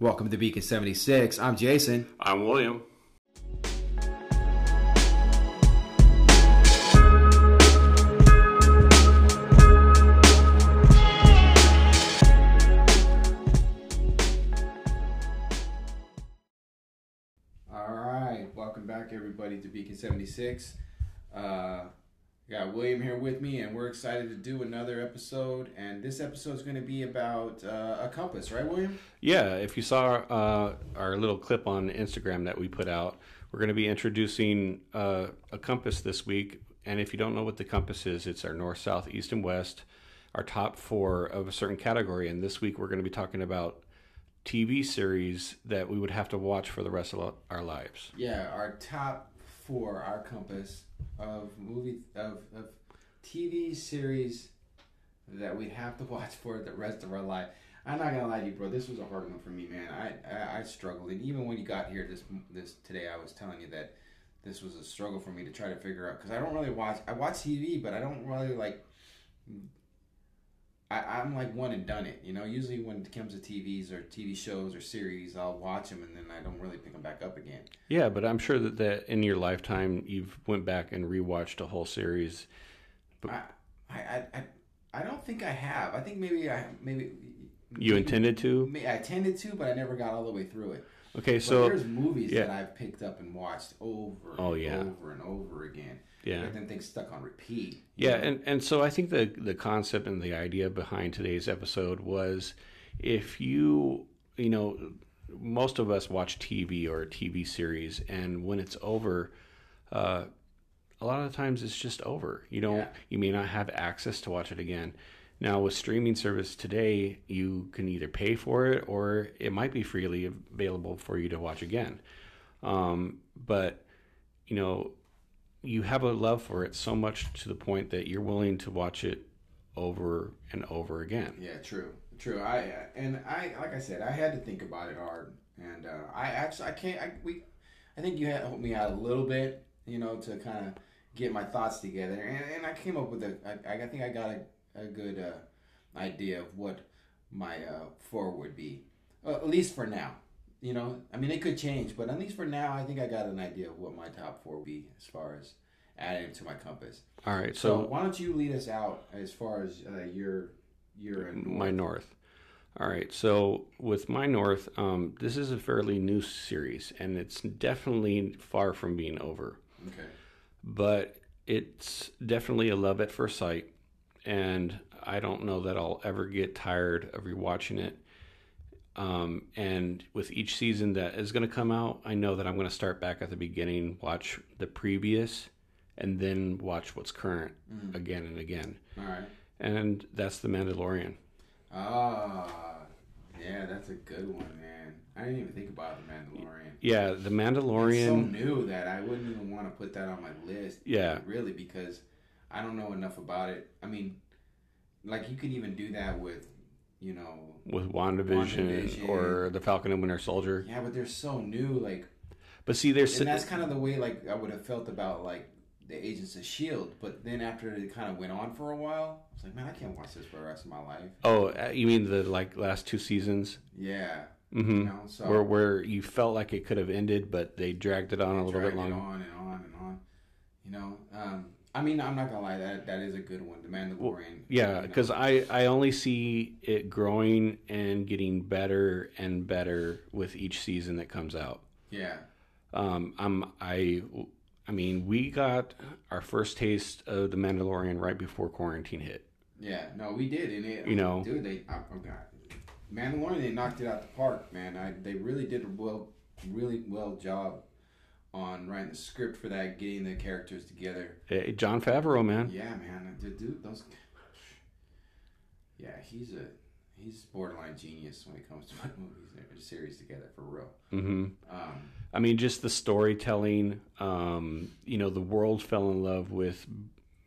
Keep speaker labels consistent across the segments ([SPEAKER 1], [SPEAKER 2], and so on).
[SPEAKER 1] Welcome to Beacon 76. I'm Jason.
[SPEAKER 2] I'm William.
[SPEAKER 1] All right. Welcome back, everybody, to Beacon 76. Uh, I got William here with me, and we're excited to do another episode. And this episode is going to be about uh, a compass, right, William?
[SPEAKER 2] Yeah, if you saw uh, our little clip on Instagram that we put out, we're going to be introducing uh, a compass this week. And if you don't know what the compass is, it's our north, south, east, and west, our top four of a certain category. And this week we're going to be talking about TV series that we would have to watch for the rest of our lives.
[SPEAKER 1] Yeah, our top four, our compass of movie of, of TV series that we'd have to watch for the rest of our life. I'm not gonna lie to you, bro. This was a hard one for me, man. I, I I struggled, and even when you got here this this today, I was telling you that this was a struggle for me to try to figure out because I don't really watch. I watch TV, but I don't really like. I, I'm like one and done it, you know. Usually when it comes to TVs or TV shows or series, I'll watch them and then I don't really pick them back up again.
[SPEAKER 2] Yeah, but I'm sure that, that in your lifetime you've went back and rewatched a whole series.
[SPEAKER 1] I, I, I, I don't think I have. I think maybe I maybe
[SPEAKER 2] You
[SPEAKER 1] maybe-
[SPEAKER 2] intended to?
[SPEAKER 1] I intended to, but I never got all the way through it.
[SPEAKER 2] Okay,
[SPEAKER 1] But
[SPEAKER 2] so
[SPEAKER 1] there's movies
[SPEAKER 2] yeah.
[SPEAKER 1] that I've picked up and watched over
[SPEAKER 2] Oh, yeah.
[SPEAKER 1] over and over again.
[SPEAKER 2] Yeah.
[SPEAKER 1] And then things stuck on repeat.
[SPEAKER 2] Yeah,
[SPEAKER 1] know?
[SPEAKER 2] and, and so I think the the concept and the idea behind today's episode was if you you know most of us watch TV or a TV series, and when it's over, uh, a lot of the times it's just over. You don't
[SPEAKER 1] Yeah.
[SPEAKER 2] you may not have access to watch it again. Now with streaming service today, you can either pay for it or it might be freely available for you to watch again. Um, but you know, you have a love for it so much to the point that you're willing to watch it over and over again.
[SPEAKER 1] Yeah, true, true. I and I like I said, I had to think about it hard, and uh, I actually I can't. I we, I think you helped me out a little bit, you know, to kind of get my thoughts together, and, and I came up with a. I, I think I got a, a good uh, idea of what my uh, four would be, uh, at least for now. You know, I mean, it could change, but at least for now, I think I got an idea of what my top four would be as far as adding to my compass.
[SPEAKER 2] All right,
[SPEAKER 1] So,
[SPEAKER 2] so,
[SPEAKER 1] why don't you lead us out as far as uh, your your
[SPEAKER 2] my north. All right, so with my north, um, this is a fairly new series, and it's definitely far from being over.
[SPEAKER 1] Okay.
[SPEAKER 2] but it's definitely a love at first sight and i don't know that i'll ever get tired of rewatching it um, and with each season that is going to come out i know that i'm going to start back at the beginning watch the previous and then watch what's current again and again
[SPEAKER 1] All right.
[SPEAKER 2] and that's the mandalorian
[SPEAKER 1] Ah, yeah, that's a good one, man. I didn't even think about the Mandalorian.
[SPEAKER 2] yeah the
[SPEAKER 1] It's so
[SPEAKER 2] mandalorian
[SPEAKER 1] new that I wouldn't even want to put that on my list.
[SPEAKER 2] Yeah.
[SPEAKER 1] Really, because I don't know enough about it. I mean, like you could even do that with, you know,
[SPEAKER 2] with wandavision,
[SPEAKER 1] WandaVision.
[SPEAKER 2] or the falcon and winter soldier
[SPEAKER 1] yeah, but they're so new. Like,
[SPEAKER 2] but see there's
[SPEAKER 1] and that's kind of the way like I would have felt about like the Agents of Shield. But then after it kind of went on for a while, I was like, man, I can't watch this for the rest of my life.
[SPEAKER 2] oh uh, you mean the like last two seasons
[SPEAKER 1] Yeah.
[SPEAKER 2] hmm
[SPEAKER 1] You know, so
[SPEAKER 2] where where you felt like it could have ended, but they dragged it on a little bit longer.
[SPEAKER 1] on and on and on. You know, um, I mean, I'm not gonna lie, that that is a good one, The Mandalorian.
[SPEAKER 2] Yeah, because I I only see it growing and getting better and better with each season that comes out.
[SPEAKER 1] yeah,
[SPEAKER 2] Um, I'm I I mean we got our first taste of the Mandalorian right before quarantine hit.
[SPEAKER 1] yeah, no, we did, and it,
[SPEAKER 2] You know.
[SPEAKER 1] dude, they, I, oh God, Mandalorian, they knocked it out the park, man. I, they really did a well, really well job on writing the script for that, getting the characters together.
[SPEAKER 2] Eh, Jon Favreau, man.
[SPEAKER 1] Yeah, man, dude, dude those. Yeah, he's a he's borderline genius when it comes to putting movies and series together for real.
[SPEAKER 2] Mm-hmm.
[SPEAKER 1] Um,
[SPEAKER 2] I mean, just the storytelling. Um, you know, the world fell in love with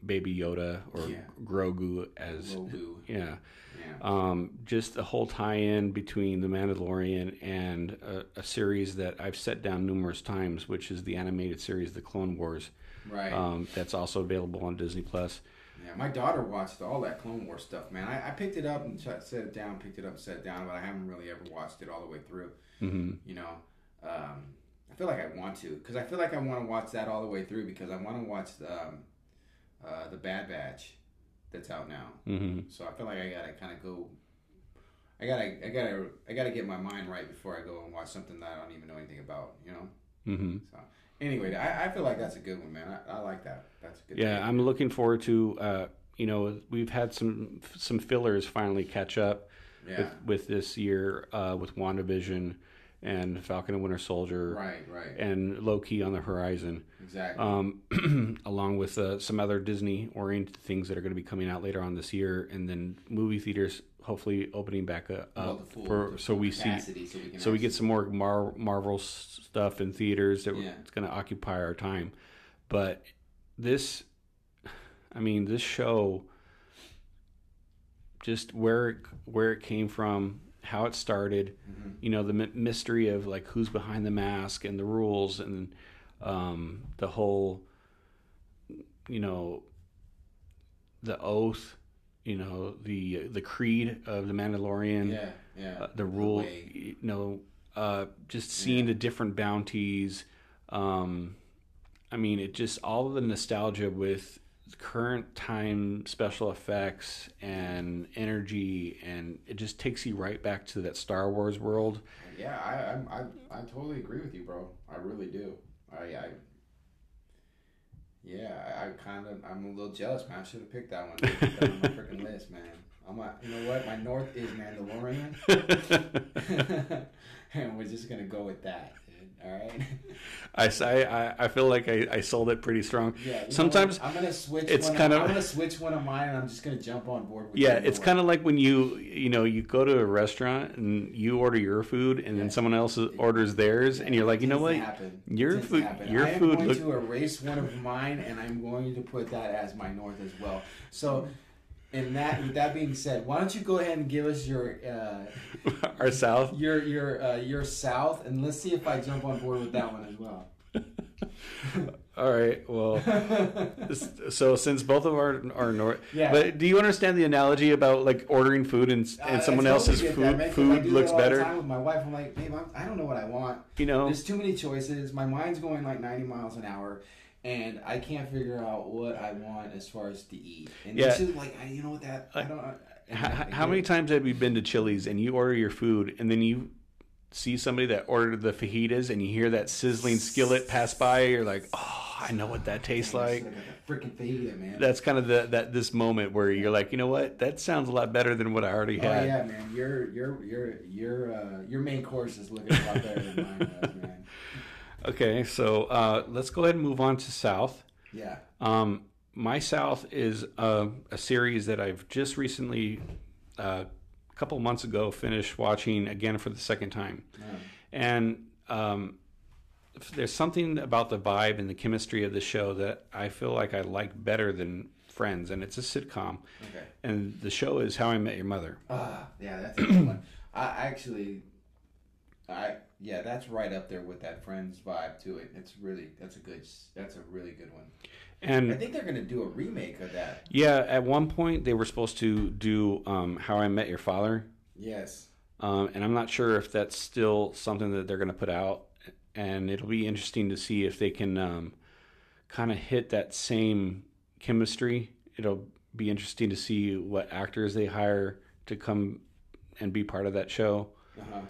[SPEAKER 2] Baby Yoda or
[SPEAKER 1] Yeah.
[SPEAKER 2] Grogu as
[SPEAKER 1] Grogu.
[SPEAKER 2] yeah.
[SPEAKER 1] yeah.
[SPEAKER 2] Um, just the whole tie-in between the Mandalorian and a, a series that I've set down numerous times, which is the animated series, The Clone Wars.
[SPEAKER 1] Right.
[SPEAKER 2] Um, that's also available on Disney Plus.
[SPEAKER 1] Yeah, my daughter watched all that Clone War stuff, man. I, I picked it up and set it down, picked it up, set it down, but I haven't really ever watched it all the way through.
[SPEAKER 2] hmm
[SPEAKER 1] You know, um, I feel like I want to because I feel like I want to watch that all the way through because I want to watch the, um, uh, the Bad Batch that's out now.
[SPEAKER 2] hmm
[SPEAKER 1] So I feel like I gotta kind of go. I gotta, I gotta, I gotta get my mind right before I go and watch something that I don't even know anything about. You know.
[SPEAKER 2] hmm
[SPEAKER 1] So anyway, I, I feel like that's a good one, man. I, I like that. That's a good.
[SPEAKER 2] Yeah,
[SPEAKER 1] pick.
[SPEAKER 2] I'm looking forward to. Uh, you know, we've had some some fillers finally catch up
[SPEAKER 1] yeah.
[SPEAKER 2] with, with this year uh, with WandaVision and Falcon and Winter Soldier
[SPEAKER 1] Right. Right.
[SPEAKER 2] and Loki on the horizon,
[SPEAKER 1] Exactly.
[SPEAKER 2] um, along with uh, some other Disney oriented things that are going to be coming out later on this year, and then movie theaters hopefully opening back up
[SPEAKER 1] the full-
[SPEAKER 2] for so we see
[SPEAKER 1] so we
[SPEAKER 2] so we get some more Mar- Marvel stuff in theaters that
[SPEAKER 1] Yeah.
[SPEAKER 2] it's going to occupy our time. But this, I mean, this show, just where it, where it came from, how it started,
[SPEAKER 1] Mhm.
[SPEAKER 2] you know, the my- mystery of like who's behind the mask and the rules and um, the whole, you know, the oath, you know, the the creed of the Mandalorian
[SPEAKER 1] Yeah. Yeah.
[SPEAKER 2] uh, the rule, you know, uh, just seeing the different bounties. Um, I mean, it just all of the nostalgia with current time special effects and energy, and it just takes you right back to that Star Wars world.
[SPEAKER 1] Yeah, I, I'm- I, I, totally agree with you, bro. I really do. I, I yeah, I, I kind of, I'm a little jealous, man. I should have picked that one. That on my freaking list, man. I'm like, you know what? My north is Mandalorian, and we're just gonna go with that. All right
[SPEAKER 2] i feel like I, I sold it pretty strong.
[SPEAKER 1] Yeah.
[SPEAKER 2] Sometimes?
[SPEAKER 1] I'm gonna switch.
[SPEAKER 2] it's
[SPEAKER 1] one
[SPEAKER 2] kinda-
[SPEAKER 1] I'm gonna switch one of mine, and I'm just gonna jump on board with.
[SPEAKER 2] Yeah, it's kind of like when you you know you go to a restaurant and you order your food and
[SPEAKER 1] Yeah.
[SPEAKER 2] then someone else orders theirs and you're like, you know what,
[SPEAKER 1] happen.
[SPEAKER 2] your food
[SPEAKER 1] happen.
[SPEAKER 2] your
[SPEAKER 1] I am
[SPEAKER 2] food
[SPEAKER 1] going
[SPEAKER 2] look
[SPEAKER 1] to erase one of mine, and I'm going to put that as my north as well. So, in that, with that being said, why don't you go ahead and give us your uh,
[SPEAKER 2] our south.
[SPEAKER 1] your your uh, your south, and let's see if I jump on board with that one as well.
[SPEAKER 2] All right, well, so since both of our are north,
[SPEAKER 1] Yeah.
[SPEAKER 2] but do you understand the analogy about like ordering food and and
[SPEAKER 1] I-
[SPEAKER 2] someone else's
[SPEAKER 1] get that,
[SPEAKER 2] food food looks better?
[SPEAKER 1] with my wife, I'm like, babe, I'm, I don't know what I want.
[SPEAKER 2] You know,
[SPEAKER 1] There's too many choices. My mind's going like 90 miles an hour, and I can't figure out what I want as far as to eat. And
[SPEAKER 2] Yeah.
[SPEAKER 1] this is like, I, you know what that I don't. I,
[SPEAKER 2] how, how many times have you been to Chili's and you order your food and then you see somebody that ordered the fajitas and you hear that sizzling skillet pass by? You're like, oh, I know what that tastes like.
[SPEAKER 1] freaking fajita, man.
[SPEAKER 2] That's kind of the that this moment where you're like, you know what, that sounds a lot better than what I already
[SPEAKER 1] oh
[SPEAKER 2] had.
[SPEAKER 1] yeah, man. Your your your your uh, your main course is looking a lot better than mine does, man.
[SPEAKER 2] Okay, so uh, let's go ahead and move on to South.
[SPEAKER 1] Yeah.
[SPEAKER 2] Um, My South is a, a series that I've just recently, uh, a couple months ago, finished watching again for the second time. And um, there's something about the vibe and the chemistry of the show that I feel like I like better than Friends, and it's a sitcom.
[SPEAKER 1] Okay.
[SPEAKER 2] And the show is How I Met Your Mother.
[SPEAKER 1] Ah, yeah, that's a good one. I actually, I yeah, that's right up there with that Friends vibe to it. It's really that's a good that's a really good one.
[SPEAKER 2] And I
[SPEAKER 1] think they're gonna do a remake of that.
[SPEAKER 2] yeah, at one point they were supposed to do um, How I Met Your Father.
[SPEAKER 1] Yes.
[SPEAKER 2] Um, and I'm not sure if that's still something that they're going to put out. And it'll be interesting to see if they can um, kind of hit that same chemistry. It'll be interesting to see what actors they hire to come and be part of that show.
[SPEAKER 1] Uh-huh.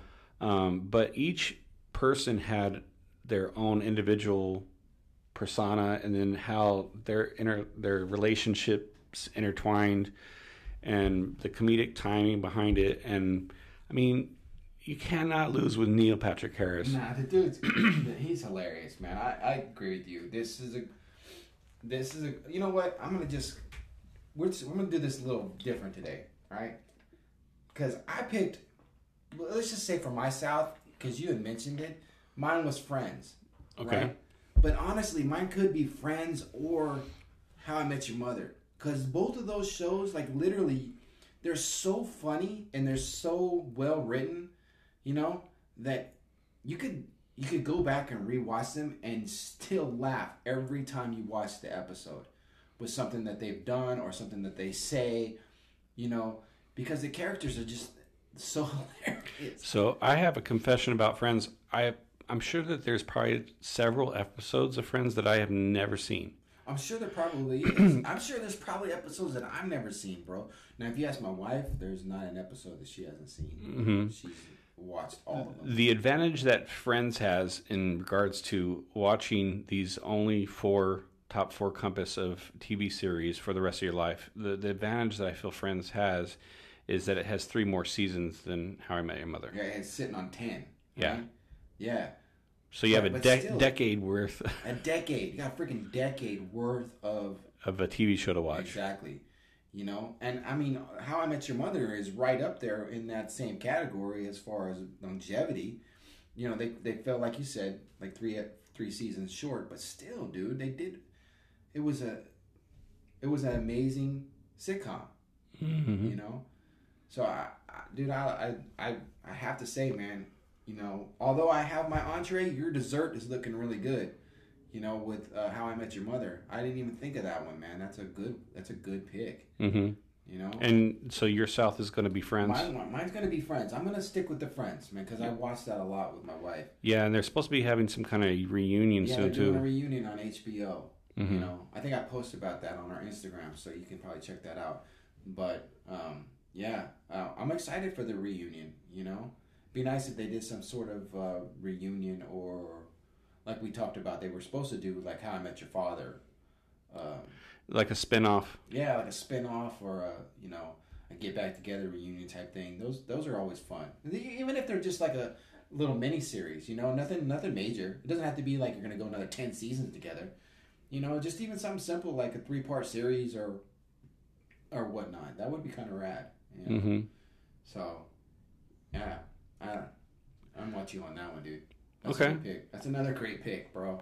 [SPEAKER 2] Um, but each person had their own individual persona, and then how their inter- their relationships intertwined, and the comedic timing behind it. And I mean, you cannot lose with Neil Patrick Harris.
[SPEAKER 1] Nah, the dude's he's hilarious, man. I, I agree with you. This is a this is a you know what? I'm gonna just we're just, we're gonna do this a little different today, right? Because I picked let's just say for my South, because you had mentioned it, mine was Friends.
[SPEAKER 2] Okay.
[SPEAKER 1] Right? But honestly, mine could be Friends or How I Met Your Mother. Because both of those shows, like literally, they're so funny and they're so well written, you know, that you could you could go back and rewatch them and still laugh every time you watch the episode. with something that they've done or something that they say, you know, because the characters are just so hilarious.
[SPEAKER 2] So I have a confession about Friends. I I'm sure that there's probably several episodes of Friends that I have never seen.
[SPEAKER 1] I'm sure there probably is. I'm sure there's probably episodes that I've never seen, bro. Now, if you ask my wife, there's not an episode that she hasn't seen.
[SPEAKER 2] Mm-hmm.
[SPEAKER 1] She's watched all of them.
[SPEAKER 2] The advantage that Friends has in regards to watching these only four top four compass of TV series for the rest of your life, the, the advantage that I feel Friends has is that it has three more seasons than How I Met Your Mother.
[SPEAKER 1] Yeah, it's sitting on ten.
[SPEAKER 2] Yeah.
[SPEAKER 1] right? Yeah.
[SPEAKER 2] So you have a de-
[SPEAKER 1] still-
[SPEAKER 2] decade worth
[SPEAKER 1] A decade. You got a freaking decade worth of
[SPEAKER 2] of a TV show to watch.
[SPEAKER 1] Exactly. You know, and I mean, How I Met Your Mother is right up there in that same category as far as longevity. You know, they they felt like you said, like three three seasons short, but still, dude, they did. It was a, it was an amazing sitcom.
[SPEAKER 2] Mhm.
[SPEAKER 1] You know, so I, I dude, I, I I I have to say, man, you know, although I have my entree, your dessert is looking really good. You know, with uh, How I Met Your Mother, I didn't even think of that one, man. That's a good. That's a good pick.
[SPEAKER 2] Mm-hmm.
[SPEAKER 1] You know,
[SPEAKER 2] And so your South is going to be Friends.
[SPEAKER 1] Mine, mine's gonna be Friends. I'm gonna stick with the Friends, man, because I watched that a lot with my wife.
[SPEAKER 2] Yeah, and they're supposed to be having some kind of reunion
[SPEAKER 1] Yeah, they're
[SPEAKER 2] soon
[SPEAKER 1] doing a
[SPEAKER 2] too.
[SPEAKER 1] reunion on HBO.
[SPEAKER 2] Mhm.
[SPEAKER 1] You know, I think I posted about that on our Instagram, so you can probably check that out. But um, yeah, uh, I'm excited for the reunion. You know, be nice if they did some sort of uh, reunion or like we talked about. They were supposed to do like How I Met Your Father. Um,
[SPEAKER 2] Like a spin-off.
[SPEAKER 1] yeah, like a spin-off or a you know a get back together reunion type thing. Those those are always fun, even if they're just like a little mini series. You know, nothing nothing major. It doesn't have to be like you're gonna go another ten seasons together. You know, just even something simple like a three part series or or whatnot. That would be kind of rad. You know?
[SPEAKER 2] hmm
[SPEAKER 1] So yeah, I I'm with you on that one, dude. That's
[SPEAKER 2] Okay.
[SPEAKER 1] That's another great pick, bro.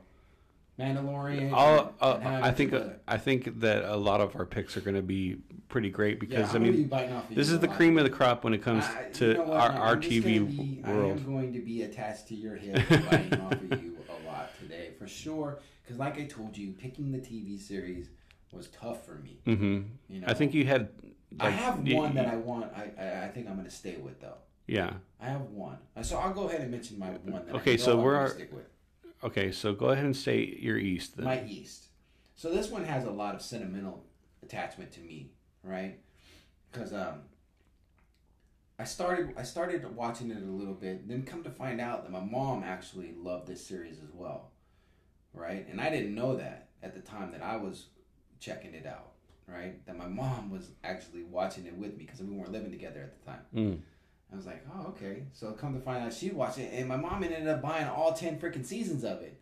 [SPEAKER 1] Mandalorian.
[SPEAKER 2] I'll,
[SPEAKER 1] and-
[SPEAKER 2] I'll,
[SPEAKER 1] and How
[SPEAKER 2] I think
[SPEAKER 1] Mother.
[SPEAKER 2] I think that a lot of our picks are going to be pretty great because
[SPEAKER 1] I'm
[SPEAKER 2] I mean
[SPEAKER 1] biting off of
[SPEAKER 2] this is the cream of the crop when it comes
[SPEAKER 1] I- you
[SPEAKER 2] to
[SPEAKER 1] know
[SPEAKER 2] our,
[SPEAKER 1] No,
[SPEAKER 2] our TV
[SPEAKER 1] be- I am going to be attached to your hip, biting off of you a lot today for sure. Because, like I told you, picking the TV series was tough for me.
[SPEAKER 2] hmm
[SPEAKER 1] You know,
[SPEAKER 2] I think you had.
[SPEAKER 1] I have one that I want. I, I think I'm going to stay with though.
[SPEAKER 2] Yeah.
[SPEAKER 1] I have one, Uh, so I'll go ahead and mention my one. That
[SPEAKER 2] Okay, so
[SPEAKER 1] I'm
[SPEAKER 2] we're-
[SPEAKER 1] gonna stick with
[SPEAKER 2] Okay, so go ahead and say your East. Then.
[SPEAKER 1] my East. So this one has a lot of sentimental attachment to me, right? Because um, I started I started watching it a little bit, then come to find out that my mom actually loved this series as well, right? And I didn't know that at the time that I was checking it out, right? That my mom was actually watching it with me because we weren't living together at the time.
[SPEAKER 2] Mm.
[SPEAKER 1] I was like, oh, okay. So come to find out she watched it, and my mom ended up buying all 10 freaking seasons of it.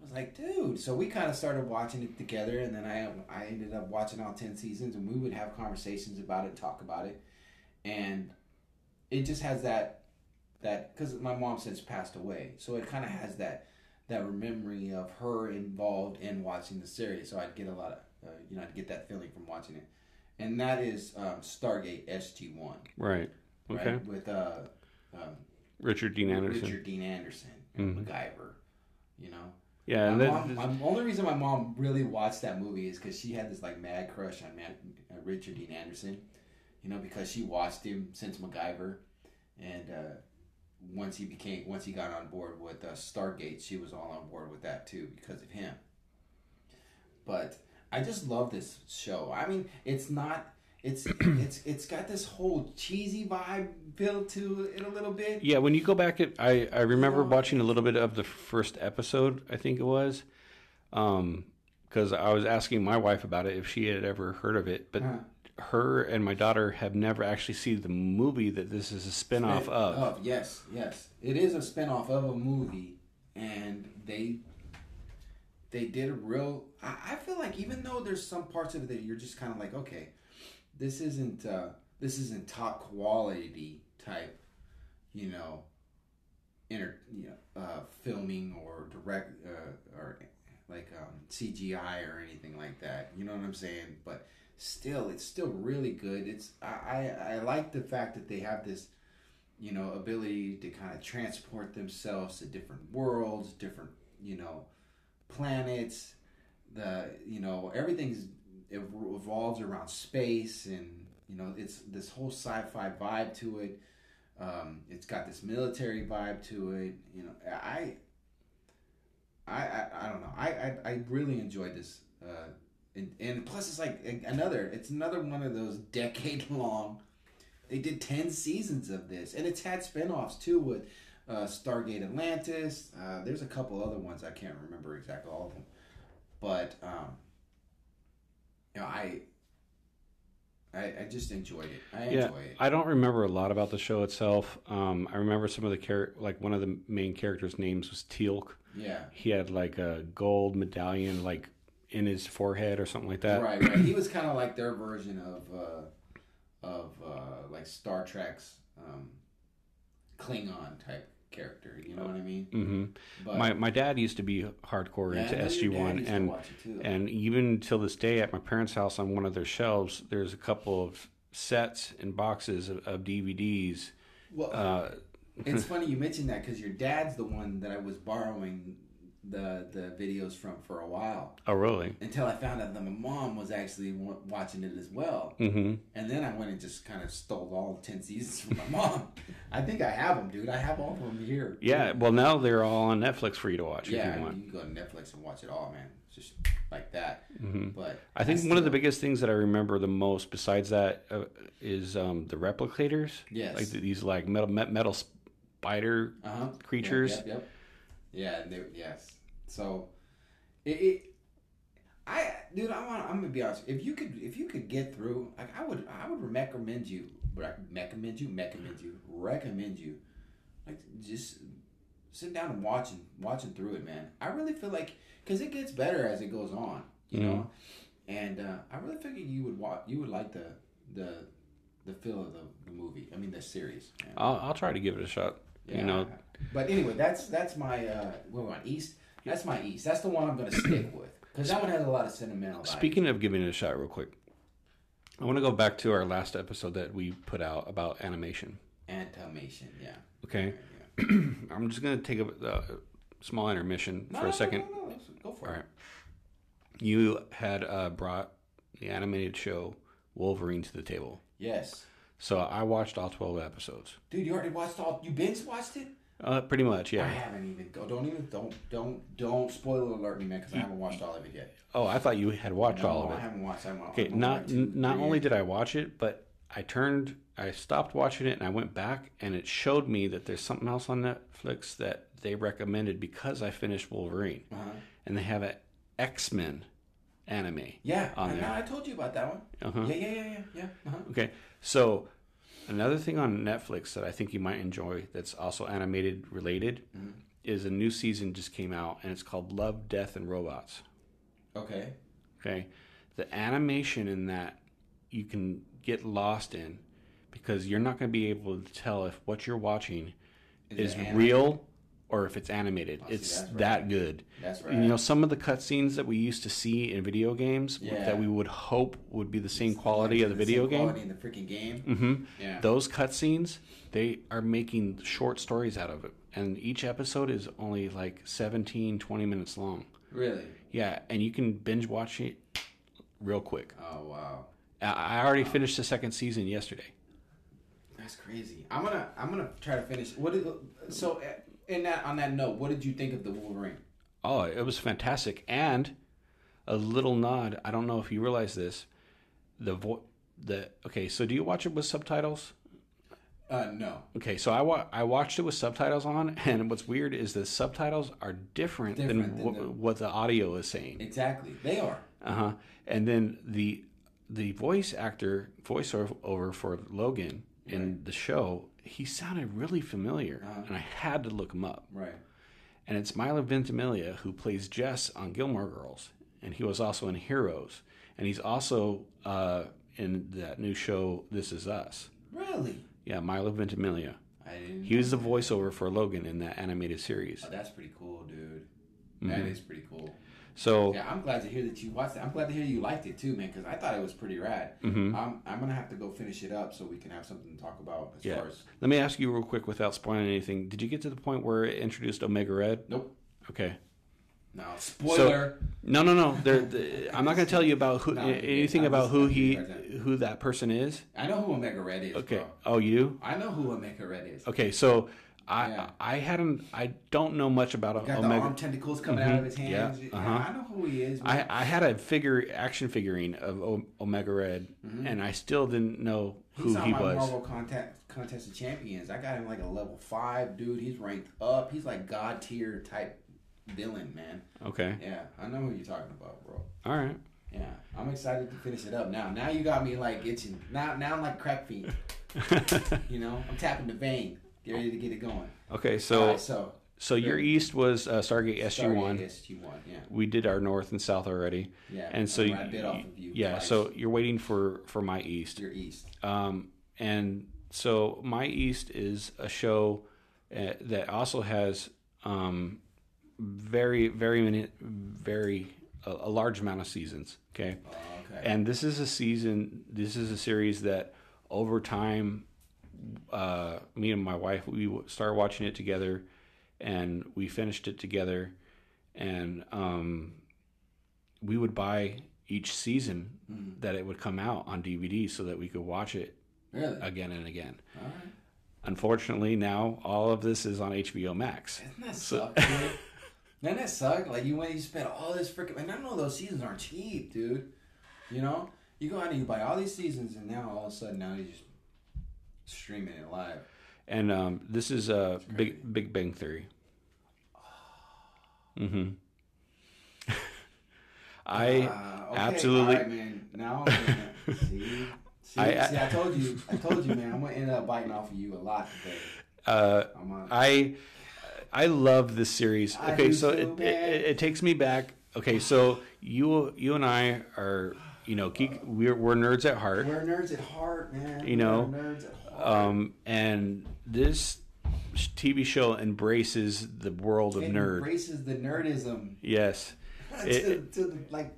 [SPEAKER 1] I was like, dude. So we kind of started watching it together, and then I I ended up watching all 10 seasons, and we would have conversations about it, talk about it. And it just has that, that because my mom since passed away. So it kind of has that, that memory of her involved in watching the series. So I'd get a lot of, uh, you know, I'd get that feeling from watching it. And that is um, Stargate SG1
[SPEAKER 2] Right. Okay.
[SPEAKER 1] right? With uh, um,
[SPEAKER 2] Richard Dean Anderson.
[SPEAKER 1] Richard Dean Anderson and
[SPEAKER 2] Mhm.
[SPEAKER 1] MacGyver. You know,
[SPEAKER 2] Yeah, and
[SPEAKER 1] my mom, my only reason my mom really watched that movie is because she had this like mad crush on Man, uh, Richard Dean Anderson. You know, because she watched him since MacGyver, and uh, once he became once he got on board with uh, Stargate, she was all on board with that too because of him. But I just love this show. I mean, it's not. It's it's it's got this whole cheesy vibe built to it a little bit.
[SPEAKER 2] Yeah, when you go back, at, I I remember watching a little bit of the first episode. I think it was, um, because I was asking my wife about it if she had ever heard of it, but
[SPEAKER 1] Huh.
[SPEAKER 2] her and my daughter have never actually seen the movie that this is a spin-off
[SPEAKER 1] Spin-
[SPEAKER 2] of.
[SPEAKER 1] Yes, yes. It is a spin-off of a movie and they they did a real I, I feel like even though there's some parts of it that you're just kind of like, okay, this isn't uh this isn't top quality type, you know, inter you know, uh filming or direct uh, or like um CGI or anything like that. You know what I'm saying? But still it's still really good. It's I, I, I like the fact that they have this you know ability to kind of transport themselves to different worlds, different you know planets. The you know everything's it revolves around space and you know it's this whole sci-fi vibe to it. Um, it's got this military vibe to it. You know, I, I, I, I don't know. I, I, I really enjoyed this. Uh, and, and plus, it's like another. It's another one of those decade long. They did ten seasons of this, and it's had spinoffs too with uh, Stargate Atlantis. Uh, there's a couple other ones I can't remember exactly all of them, but um, you know, I I, I just enjoyed it. I
[SPEAKER 2] yeah,
[SPEAKER 1] enjoy it.
[SPEAKER 2] I don't remember a lot about the show itself. Um, I remember some of the char- like one of the main characters' names was Teal'c.
[SPEAKER 1] Yeah.
[SPEAKER 2] He had like a gold medallion like in his forehead or something like that.
[SPEAKER 1] Right, right. He was kind of like their version of uh, of uh, like Star Trek's um, Klingon type character. You know what I mean?
[SPEAKER 2] Mm-hmm.
[SPEAKER 1] But
[SPEAKER 2] My my dad used to be hardcore
[SPEAKER 1] Yeah,
[SPEAKER 2] into SG One, and
[SPEAKER 1] too.
[SPEAKER 2] and even till this day, at my parents' house, on one of their shelves, there's a couple of sets and boxes of, of DVDs.
[SPEAKER 1] well,
[SPEAKER 2] Uh,
[SPEAKER 1] it's funny you mentioned that because your dad's the one that I was borrowing the the videos from for a while
[SPEAKER 2] oh, really?
[SPEAKER 1] until I found out that my mom was actually wa- watching it as well.
[SPEAKER 2] Mm-hmm.
[SPEAKER 1] And then I went and just kind of stole all ten seasons from my mom. I think I have them, dude. I have all of them here.
[SPEAKER 2] Yeah. Well, now they're all on Netflix for you to watch
[SPEAKER 1] yeah.
[SPEAKER 2] if you
[SPEAKER 1] You can go to Netflix and watch it all, man. Just like that.
[SPEAKER 2] Mm-hmm.
[SPEAKER 1] But
[SPEAKER 2] I think one of the biggest things that I remember the most, besides that, uh, is um, the replicators.
[SPEAKER 1] Yes.
[SPEAKER 2] Like these like metal metal spider
[SPEAKER 1] uh-huh.
[SPEAKER 2] creatures.
[SPEAKER 1] Yep, yep, yep. Yeah. And they, yes. So, it, it I dude, I want. I'm gonna be honest. If you could, if you could get through, like I would, I would recommend you, rec- recommend you, recommend you, recommend you, like just sit down and watching, watching through it, man. I really feel like because it gets better as it goes on, you know, and uh, I really figured you would watch, you would like the the the feel of the, the movie. I mean, the series. man.
[SPEAKER 2] I'll, I'll try to give it a shot.
[SPEAKER 1] Yeah.
[SPEAKER 2] You know,
[SPEAKER 1] But anyway, that's that's my uh, we're on East. That's my East. That's the one I'm gonna stick with because that one has a lot of sentimental. value.
[SPEAKER 2] speaking of giving it a shot, real quick, I want to go back to our last episode that we put out about animation.
[SPEAKER 1] animation, yeah.
[SPEAKER 2] Okay,
[SPEAKER 1] yeah.
[SPEAKER 2] I'm just gonna take a, small intermission
[SPEAKER 1] No,
[SPEAKER 2] for
[SPEAKER 1] no,
[SPEAKER 2] a second.
[SPEAKER 1] No, Go for
[SPEAKER 2] All
[SPEAKER 1] it.
[SPEAKER 2] right. You had uh, brought the animated show Wolverine to the table.
[SPEAKER 1] Yes,
[SPEAKER 2] So I watched all 12 episodes.
[SPEAKER 1] dude. You already watched all. You binge watched it.
[SPEAKER 2] Uh, pretty much, yeah.
[SPEAKER 1] I haven't even. Go. Don't even. Don't. Don't. Don't spoil alert me, man, because I haven't watched all of it yet.
[SPEAKER 2] Oh, I thought you had watched
[SPEAKER 1] No,
[SPEAKER 2] all of it.
[SPEAKER 1] I haven't watched. I'm,
[SPEAKER 2] Okay,
[SPEAKER 1] I'm
[SPEAKER 2] not
[SPEAKER 1] like two,
[SPEAKER 2] not
[SPEAKER 1] three
[SPEAKER 2] only did I watch it, but I turned, I stopped watching it, and I went back, and it showed me that there's something else on Netflix that they recommended because I finished Wolverine,
[SPEAKER 1] Uh-huh.
[SPEAKER 2] and they have an X Men anime.
[SPEAKER 1] Yeah,
[SPEAKER 2] On
[SPEAKER 1] I,
[SPEAKER 2] there.
[SPEAKER 1] I told you about that one.
[SPEAKER 2] Uh-huh.
[SPEAKER 1] Yeah, yeah, yeah, yeah, yeah. Uh-huh.
[SPEAKER 2] Okay, so another thing on Netflix that I think you might enjoy that's also animated related
[SPEAKER 1] Mm-hmm.
[SPEAKER 2] is a new season just came out, and it's called Love, Death, and Robots.
[SPEAKER 1] Okay.
[SPEAKER 2] Okay, the animation in that you can get lost in because you're not going to be able to tell if what you're watching
[SPEAKER 1] Is
[SPEAKER 2] is, real or if it's animated.
[SPEAKER 1] see,
[SPEAKER 2] it's
[SPEAKER 1] that's
[SPEAKER 2] that
[SPEAKER 1] right.
[SPEAKER 2] good.
[SPEAKER 1] That's
[SPEAKER 2] And, you know, some of the cutscenes that we used to see in video games
[SPEAKER 1] Yeah.
[SPEAKER 2] that we would hope would be the same quality of the video
[SPEAKER 1] same
[SPEAKER 2] game.
[SPEAKER 1] Quality in the freaking game.
[SPEAKER 2] Mm-hmm.
[SPEAKER 1] Yeah.
[SPEAKER 2] Those cutscenes, they are making short stories out of it. And each episode is only like 17, 20 minutes long.
[SPEAKER 1] Really?
[SPEAKER 2] Yeah, and you can binge watch it real quick.
[SPEAKER 1] Oh wow.
[SPEAKER 2] I I already finished the second season yesterday.
[SPEAKER 1] That's crazy. I'm gonna I'm gonna try to finish. What so uh, in that on that note? What did you think of the Wolverine?
[SPEAKER 2] Oh, it was fantastic. And a little nod. I don't know if you realize this. The vo- the okay. So do you watch it with subtitles?
[SPEAKER 1] Uh, no.
[SPEAKER 2] Okay, so I wa- I watched it with subtitles on, and what's weird is the subtitles are different,
[SPEAKER 1] Different
[SPEAKER 2] than,
[SPEAKER 1] than
[SPEAKER 2] what,
[SPEAKER 1] the-
[SPEAKER 2] what the audio is saying.
[SPEAKER 1] Exactly. They are.
[SPEAKER 2] Uh huh. And then the the voice actor voiceover for Logan in the show, he sounded really familiar,
[SPEAKER 1] Uh-huh.
[SPEAKER 2] and I had to look him up.
[SPEAKER 1] Right.
[SPEAKER 2] and it's Milo Ventimiglia who plays Jess on Gilmore Girls, and he was also in Heroes, and he's also uh, in that new show This Is Us.
[SPEAKER 1] Really?
[SPEAKER 2] Yeah, Milo Ventimiglia.
[SPEAKER 1] I didn't.
[SPEAKER 2] He was the voiceover for Logan in that animated series.
[SPEAKER 1] Oh, that's pretty cool, dude. That is pretty cool.
[SPEAKER 2] So
[SPEAKER 1] Yeah, I'm glad to hear that you watched it. I'm glad to hear you liked it too, man. Because I thought it was pretty rad.
[SPEAKER 2] Mm-hmm.
[SPEAKER 1] I'm I'm gonna have to go finish it up so we can have something to talk about as
[SPEAKER 2] yeah,
[SPEAKER 1] far as.
[SPEAKER 2] let me ask you real quick without spoiling anything. Did you get to the point where it introduced Omega Red?
[SPEAKER 1] Nope.
[SPEAKER 2] Okay,
[SPEAKER 1] No spoiler.
[SPEAKER 2] No, no, no. They're, they I'm not going to tell you about who
[SPEAKER 1] No,
[SPEAKER 2] anything
[SPEAKER 1] I'm
[SPEAKER 2] about who he who that person is.
[SPEAKER 1] I know who Omega Red is.
[SPEAKER 2] Okay.
[SPEAKER 1] Bro.
[SPEAKER 2] Oh, you?
[SPEAKER 1] I know who Omega Red is.
[SPEAKER 2] Okay. So I
[SPEAKER 1] Yeah.
[SPEAKER 2] I hadn't I don't know much about Omega.
[SPEAKER 1] Got the
[SPEAKER 2] Omega.
[SPEAKER 1] arm tentacles coming out of his
[SPEAKER 2] Mhm. Yeah,
[SPEAKER 1] hands. Yeah,
[SPEAKER 2] uh-huh.
[SPEAKER 1] I know who he is.
[SPEAKER 2] I. I had a figure action figurine of o- Omega Red, and I still didn't know who
[SPEAKER 1] He's on
[SPEAKER 2] he
[SPEAKER 1] my
[SPEAKER 2] was.
[SPEAKER 1] Marvel contest, contest of Champions. I got him like a level five dude. He's ranked up. He's like god tier type villain, man.
[SPEAKER 2] Okay.
[SPEAKER 1] Yeah, I know who you're talking about, bro.
[SPEAKER 2] All right.
[SPEAKER 1] Yeah, I'm excited to finish it up now. Now you got me like itching. Now, now I'm like crack fiend. You know, I'm tapping the vein. Get ready to get it going.
[SPEAKER 2] okay. So
[SPEAKER 1] right, so
[SPEAKER 2] so your east was uh, Stargate SG one.
[SPEAKER 1] SG one. Yeah,
[SPEAKER 2] We did our north and south already,
[SPEAKER 1] yeah.
[SPEAKER 2] and so
[SPEAKER 1] I
[SPEAKER 2] you-
[SPEAKER 1] bit off of you.
[SPEAKER 2] yeah.
[SPEAKER 1] twice.
[SPEAKER 2] So you're waiting for for my east.
[SPEAKER 1] you're east.
[SPEAKER 2] Um, and so my east is a show uh, that also has um, very very many very a, a large amount of seasons. Okay.
[SPEAKER 1] Oh, okay.
[SPEAKER 2] and this is a season this is a series that over time uh, me and my wife we started watching it together and we finished it together and um, we would buy each season
[SPEAKER 1] Mm.
[SPEAKER 2] that it would come out on dvd so that we could watch it
[SPEAKER 1] really?
[SPEAKER 2] again and again
[SPEAKER 1] All right.
[SPEAKER 2] unfortunately now all of this is on hbo max
[SPEAKER 1] Doesn't that
[SPEAKER 2] So-
[SPEAKER 1] suck, dude? Doesn't that suck? Like you went, you spent all this freaking. And I know those seasons aren't cheap, dude. You know, you go out and you buy all these seasons, and now all of a sudden now you just streaming it live.
[SPEAKER 2] and um, this is a big big bang theory mm-hmm i
[SPEAKER 1] Ah, okay,
[SPEAKER 2] absolutely-
[SPEAKER 1] right, man. Now, I'm gonna- see, see,
[SPEAKER 2] I-
[SPEAKER 1] see, I told you, I told you, man. I'm gonna end up biting off of you a lot today.
[SPEAKER 2] uh. I I love this series.
[SPEAKER 1] I
[SPEAKER 2] Okay, so it, it it takes me back. Okay, so you you and I are you know geek. We're we're nerds at heart.
[SPEAKER 1] We're nerds at heart, man.
[SPEAKER 2] You know,
[SPEAKER 1] We're nerds at heart.
[SPEAKER 2] Um, and this TV show embraces the world of
[SPEAKER 1] it
[SPEAKER 2] nerd.
[SPEAKER 1] embraces the nerdism
[SPEAKER 2] Yes.
[SPEAKER 1] to,
[SPEAKER 2] It-
[SPEAKER 1] to the like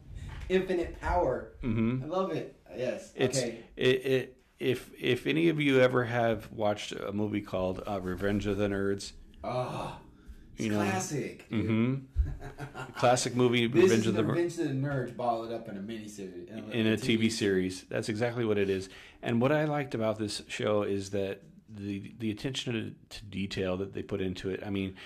[SPEAKER 1] infinite power.
[SPEAKER 2] hmm
[SPEAKER 1] I love it. Yes.
[SPEAKER 2] It's
[SPEAKER 1] okay.
[SPEAKER 2] it, it if if any of you ever have watched a movie called uh, Revenge of the Nerds,
[SPEAKER 1] Oh,
[SPEAKER 2] You know,
[SPEAKER 1] classic. dude.
[SPEAKER 2] hmm classic movie Revenge of the Nerds.
[SPEAKER 1] Revenge of the Nerds up in a miniseries.
[SPEAKER 2] in a TV series. That's exactly what it is. And what I liked about this show is that the the attention to, to detail that they put into it. I mean,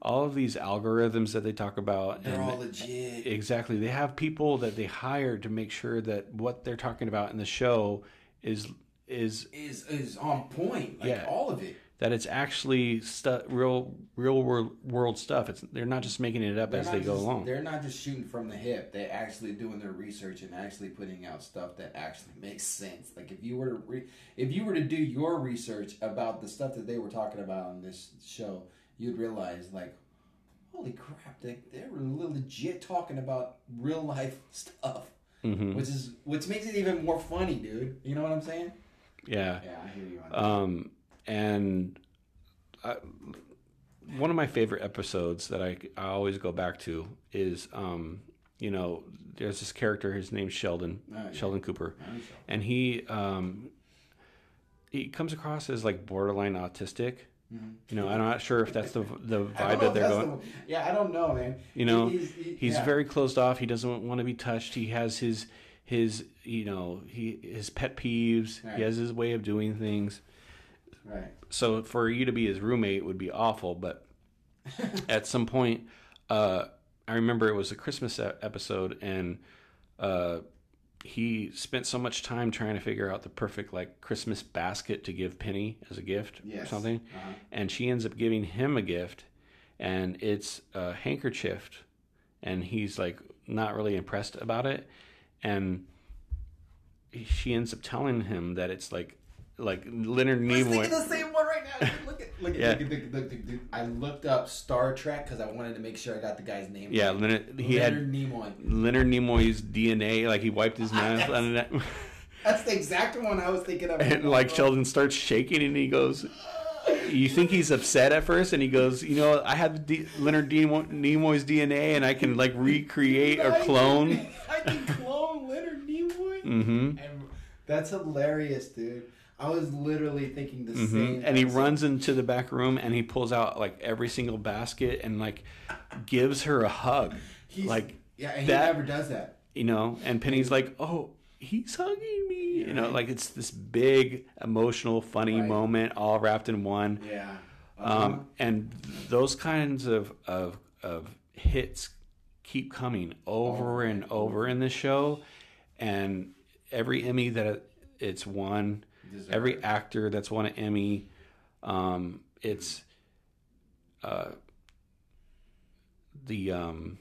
[SPEAKER 2] all of these algorithms that they talk about,
[SPEAKER 1] They're all legit.
[SPEAKER 2] exactly, they have people that they hire to make sure that what they're talking about in the show is is
[SPEAKER 1] is is on point. Like
[SPEAKER 2] Yeah.
[SPEAKER 1] all of it.
[SPEAKER 2] That it's actually stu- real real world, world stuff. It's they're not just making it up
[SPEAKER 1] They're
[SPEAKER 2] as they go
[SPEAKER 1] just-
[SPEAKER 2] along.
[SPEAKER 1] They're not just shooting from the hip. They're actually doing their research and actually putting out stuff that actually makes sense. Like if you were to re- if you were to do your research about the stuff that they were talking about on this show, you'd realize like, holy crap, they they were legit talking about real life stuff,
[SPEAKER 2] hmm
[SPEAKER 1] which is which makes it even more funny, dude. You know what I'm saying?
[SPEAKER 2] Yeah.
[SPEAKER 1] Yeah, I hear you on that.
[SPEAKER 2] Um, and I, one of my favorite episodes that I, I always go back to is, um, you know, there's this character. His name's Sheldon,
[SPEAKER 1] Oh, yeah.
[SPEAKER 2] Sheldon Cooper, and he um, he comes across as like borderline autistic. You know, I'm not sure if that's the the
[SPEAKER 1] Mm-hmm.
[SPEAKER 2] vibe
[SPEAKER 1] I don't know
[SPEAKER 2] that they're going.
[SPEAKER 1] the- yeah, I don't know, man.
[SPEAKER 2] You know,
[SPEAKER 1] He- he's, he-
[SPEAKER 2] He's
[SPEAKER 1] yeah.
[SPEAKER 2] very closed off. He doesn't want to be touched. He has his his you know he his pet peeves.
[SPEAKER 1] Right.
[SPEAKER 2] He has his way of doing things.
[SPEAKER 1] Right.
[SPEAKER 2] so for you to be his roommate would be awful but at some point uh, i remember it was a christmas episode and uh, he spent so much time trying to figure out the perfect like christmas basket to give penny as a gift or something
[SPEAKER 1] Uh-huh.
[SPEAKER 2] and she ends up giving him a gift and it's a handkerchief and he's like not really impressed about it and she ends up telling him that it's like like Leonard
[SPEAKER 1] I
[SPEAKER 2] Nimoy.
[SPEAKER 1] the same one right now. Look at, look at,
[SPEAKER 2] Yeah.
[SPEAKER 1] look at, look look at, look at- I looked up Star Trek because I wanted to make sure I got the guy's name.
[SPEAKER 2] Yeah,
[SPEAKER 1] right.
[SPEAKER 2] Leonard, he had
[SPEAKER 1] Leonard Nimoy.
[SPEAKER 2] Leonard Nimoy's DNA. Like he wiped his mouth on it,
[SPEAKER 1] That's the exact one I was thinking of.
[SPEAKER 2] and like Sheldon starts shaking, and he goes, "You think he's upset at first? And he goes, "You know, I have D- Leonard Nimoy, Nimoy's DNA, and I can like recreate or clone."
[SPEAKER 1] I can clone Leonard Nimoy.
[SPEAKER 2] Mm-hmm.
[SPEAKER 1] And that's hilarious, dude. I was literally thinking the same.
[SPEAKER 2] hmm And he
[SPEAKER 1] episode.
[SPEAKER 2] runs into the back room and he pulls out like every single basket and like gives her a hug.
[SPEAKER 1] He's,
[SPEAKER 2] like
[SPEAKER 1] yeah, and he
[SPEAKER 2] that-
[SPEAKER 1] never does that.
[SPEAKER 2] you know, and Penny's like, "Oh, he's hugging me," you know,
[SPEAKER 1] Right.
[SPEAKER 2] like it's this big emotional, funny
[SPEAKER 1] Right.
[SPEAKER 2] moment all wrapped in one.
[SPEAKER 1] Yeah.
[SPEAKER 2] Um, and those kinds of, of of hits keep coming over and
[SPEAKER 1] and
[SPEAKER 2] over in this show, and every Emmy that it's won,
[SPEAKER 1] Deserved.
[SPEAKER 2] every actor that's won an Emmy, um, it's uh, the um,